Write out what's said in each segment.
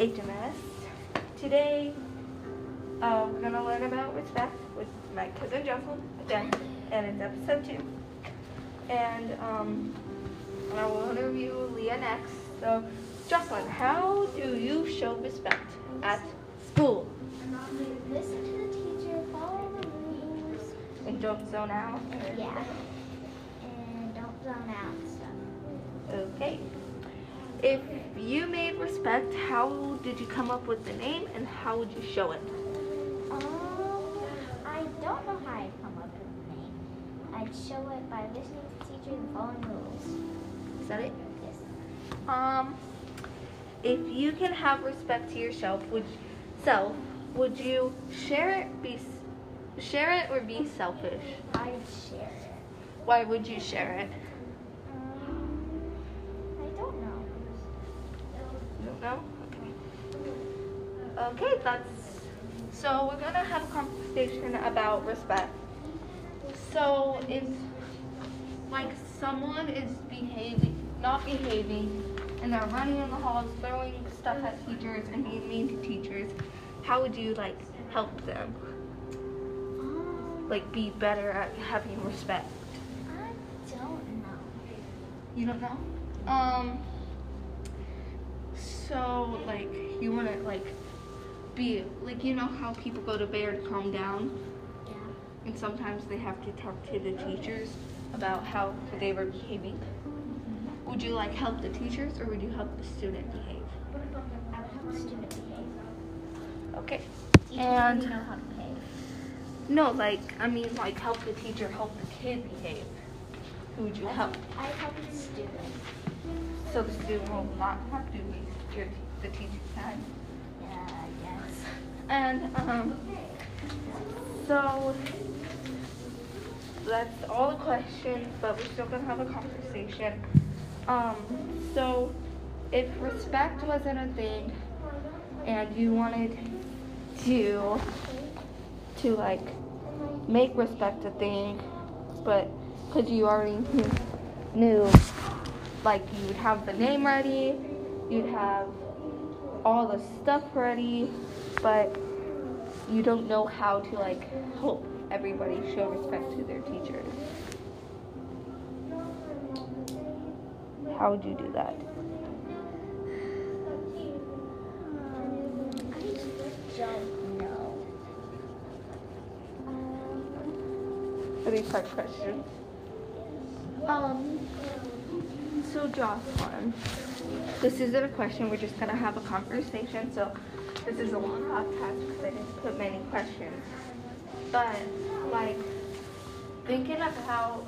HMS. Today, uh, we're gonna learn about respect with my cousin Jocelyn again, and it's episode two. And um, I will interview Leah next. So, Jocelyn, how do you show respect at school? Listen to the teacher, follow the rules. And don't zone out. Yeah. And don't zone out and stuff. Okay. If you made respect, how did you come up with the name, and how would you show it? Um, I don't know how I'd come up with the name. I'd show it by listening to the teacher and following rules. Is that it? Yes. Um, if you can have respect to yourself, would self, would you share it, be share it, or be selfish? I'd share it. Why would you share it? Um, I don't know. You? Okay. Okay, that's so we're gonna have a conversation about respect. So if like someone is behaving not behaving and they're running in the halls, throwing stuff at teachers and being mean to teachers, how would you like help them? Like be better at having respect? I don't know. You don't know? Um so like you wanna like be like you know how people go to bear to calm down Yeah. and sometimes they have to talk to the teachers about how they were behaving. Would you like help the teachers or would you help the student behave? I would help the student behave. Okay. Teachers And- know how to behave. No, like I mean like help the teacher help the kid behave. Who would you help? I help the student. So the student will not have to waste your the teacher's time. Yeah, I guess. And um, so that's all the questions, but we're still gonna have a conversation. Um, so if respect wasn't a thing, and you wanted to to like make respect a thing, but because you already knew, like you'd have the name ready, you'd have all the stuff ready, but you don't know how to like help everybody show respect to their teachers. How would you do that? Um, I just don't know. Um, Um, Jocelyn, this isn't a question, we're just gonna have a conversation, so this is a long podcast because I didn't put many questions. But, like, thinking about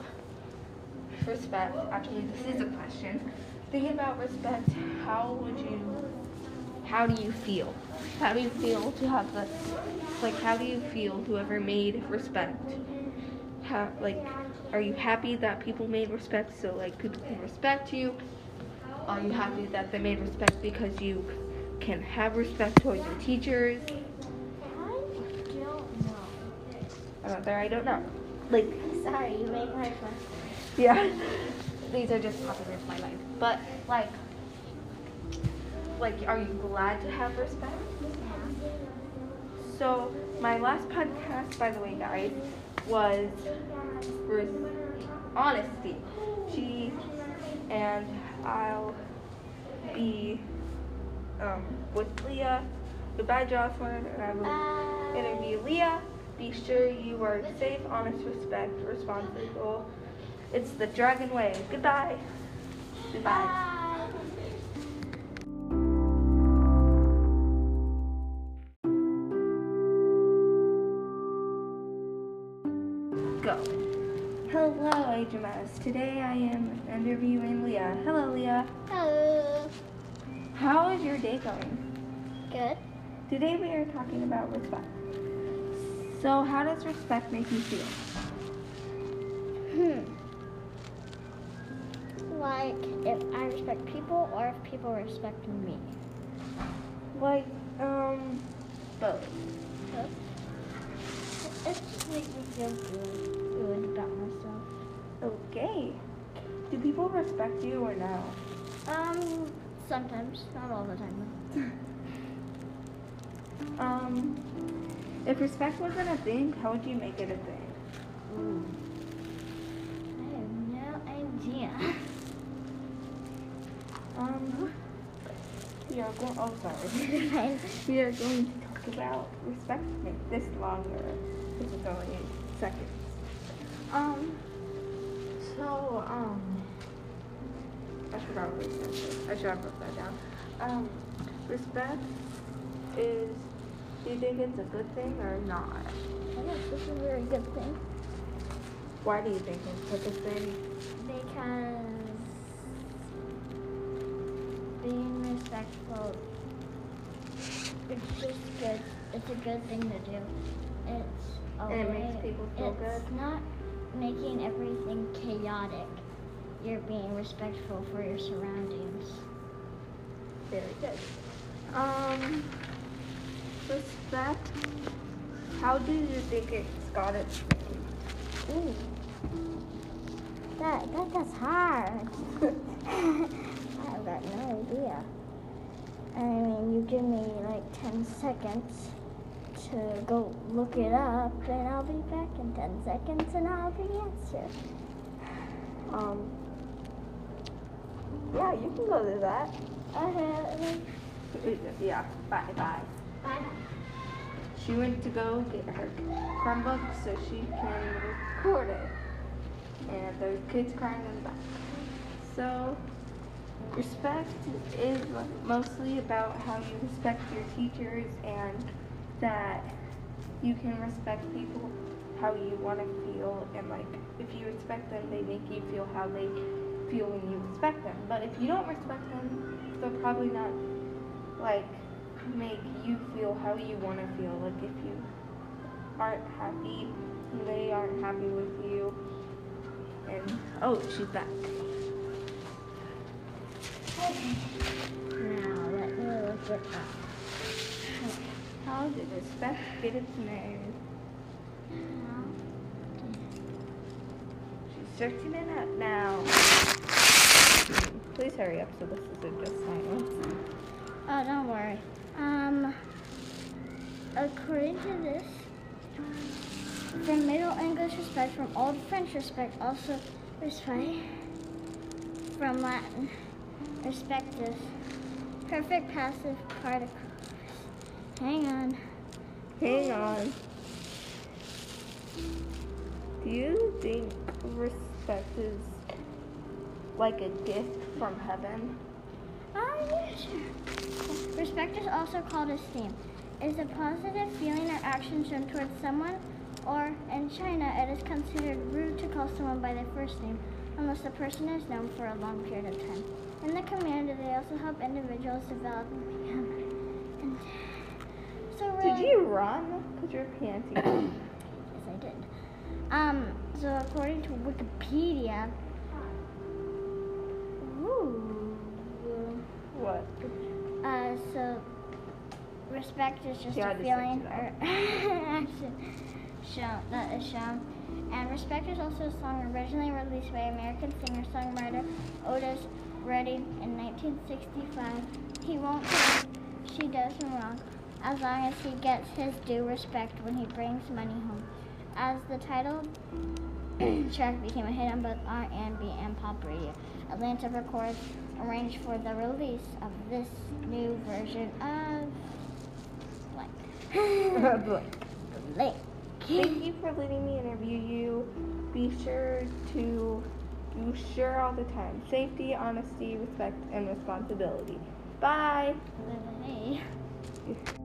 respect, actually this is a question, thinking about respect, how would you, how do you feel? How do you feel to have the, like, how do you feel whoever made respect? How, like, are you happy that people made respect so like people can respect you? Are you happy that they made respect because you can have respect towards your teachers? I don't know. About there, I don't know. Like, Sorry, you made my question. yeah, these are just popping into my mind. But like, like, are you glad to have respect? Yeah. So my last podcast, by the way, guys, was honesty. She and I'll be um, with Leah. Goodbye, Jocelyn, and I will interview Leah. Be sure you are safe, honest, respect, responsible. It's the Dragon Way. Goodbye. Goodbye. Go. Hello, HMS. Today I am interviewing Leah. Hello, Leah. Hello. How is your day going? Good. Today we are talking about respect. So, how does respect make you feel? Hmm. Like if I respect people or if people respect me. Like, um, both. It just makes me feel good, good about myself. Okay. Do people respect you or no? Um, sometimes, not all the time. Um, if respect wasn't a thing, how would you make it a thing? Ooh. I have no idea. Um, we are going. Oh, sorry. We are going to talk about respect. Make this longer. This is only eight seconds. Um. So um. I should probably. I should have wrote that down. Um, respect is. Do you think it's a good thing or not? I guess is a very good thing Why do you think it's a good thing? because being respectful it's just good. It's a good thing to do. It's a And it way, makes people feel it's good? not making everything chaotic. You're being respectful for your surroundings. Very good. Um, respect. How do you think it's got its name? Ooh. That that that's hard. I've got no idea. I mean, you give me like 10 seconds to go look it up, and I'll be back in 10 seconds and I'll have the answer. Um, yeah, you can go to that. Okay. Yeah, bye bye. Bye. She went to go get her Chromebook so she can record it. And there's kids crying in the back. So, respect is mostly about how you respect your teachers and that you can respect people how you want to feel. And, like, if you respect them, they make you feel how they feel when you respect them. But if you don't respect them, they'll probably not, like, make you feel how you want to feel. Like if you aren't happy, they aren't happy with you. And oh, she's back. Now, let me look it up. How did respect get its name? She's searching it up now. Please hurry up so this isn't just silence. Oh, don't worry. Um, according to this, from Middle English respect, from Old French respect, also respect, from Latin, respectus, perfect passive participle. Hang on. Hang on. Do you think respect is like a gift from heaven? Oh, yeah, sure. Respect is also called esteem. It is a positive feeling or action shown towards someone, or in China, it is considered rude to call someone by their first name unless the person is known for a long period of time. In the community, they also help individuals develop and become. And so really, Did you run? Because you're panting. Yes, I did. Um, so according to Wikipedia, ooh, what? uh, so respect is just Yeah, a feeling or action shown that is shown. And respect is also a song originally released by American singer-songwriter Otis Redding in 1965. He won't say she does him wrong as long as he gets his due respect when he brings money home. As the title track became a hit on both R&B and pop radio, Atlantic Records arranged for the release of this new version of like Blake. like Thank you for letting me interview you. Be sure to do sure all the time. Safety, honesty, respect, and responsibility. Bye. Hey.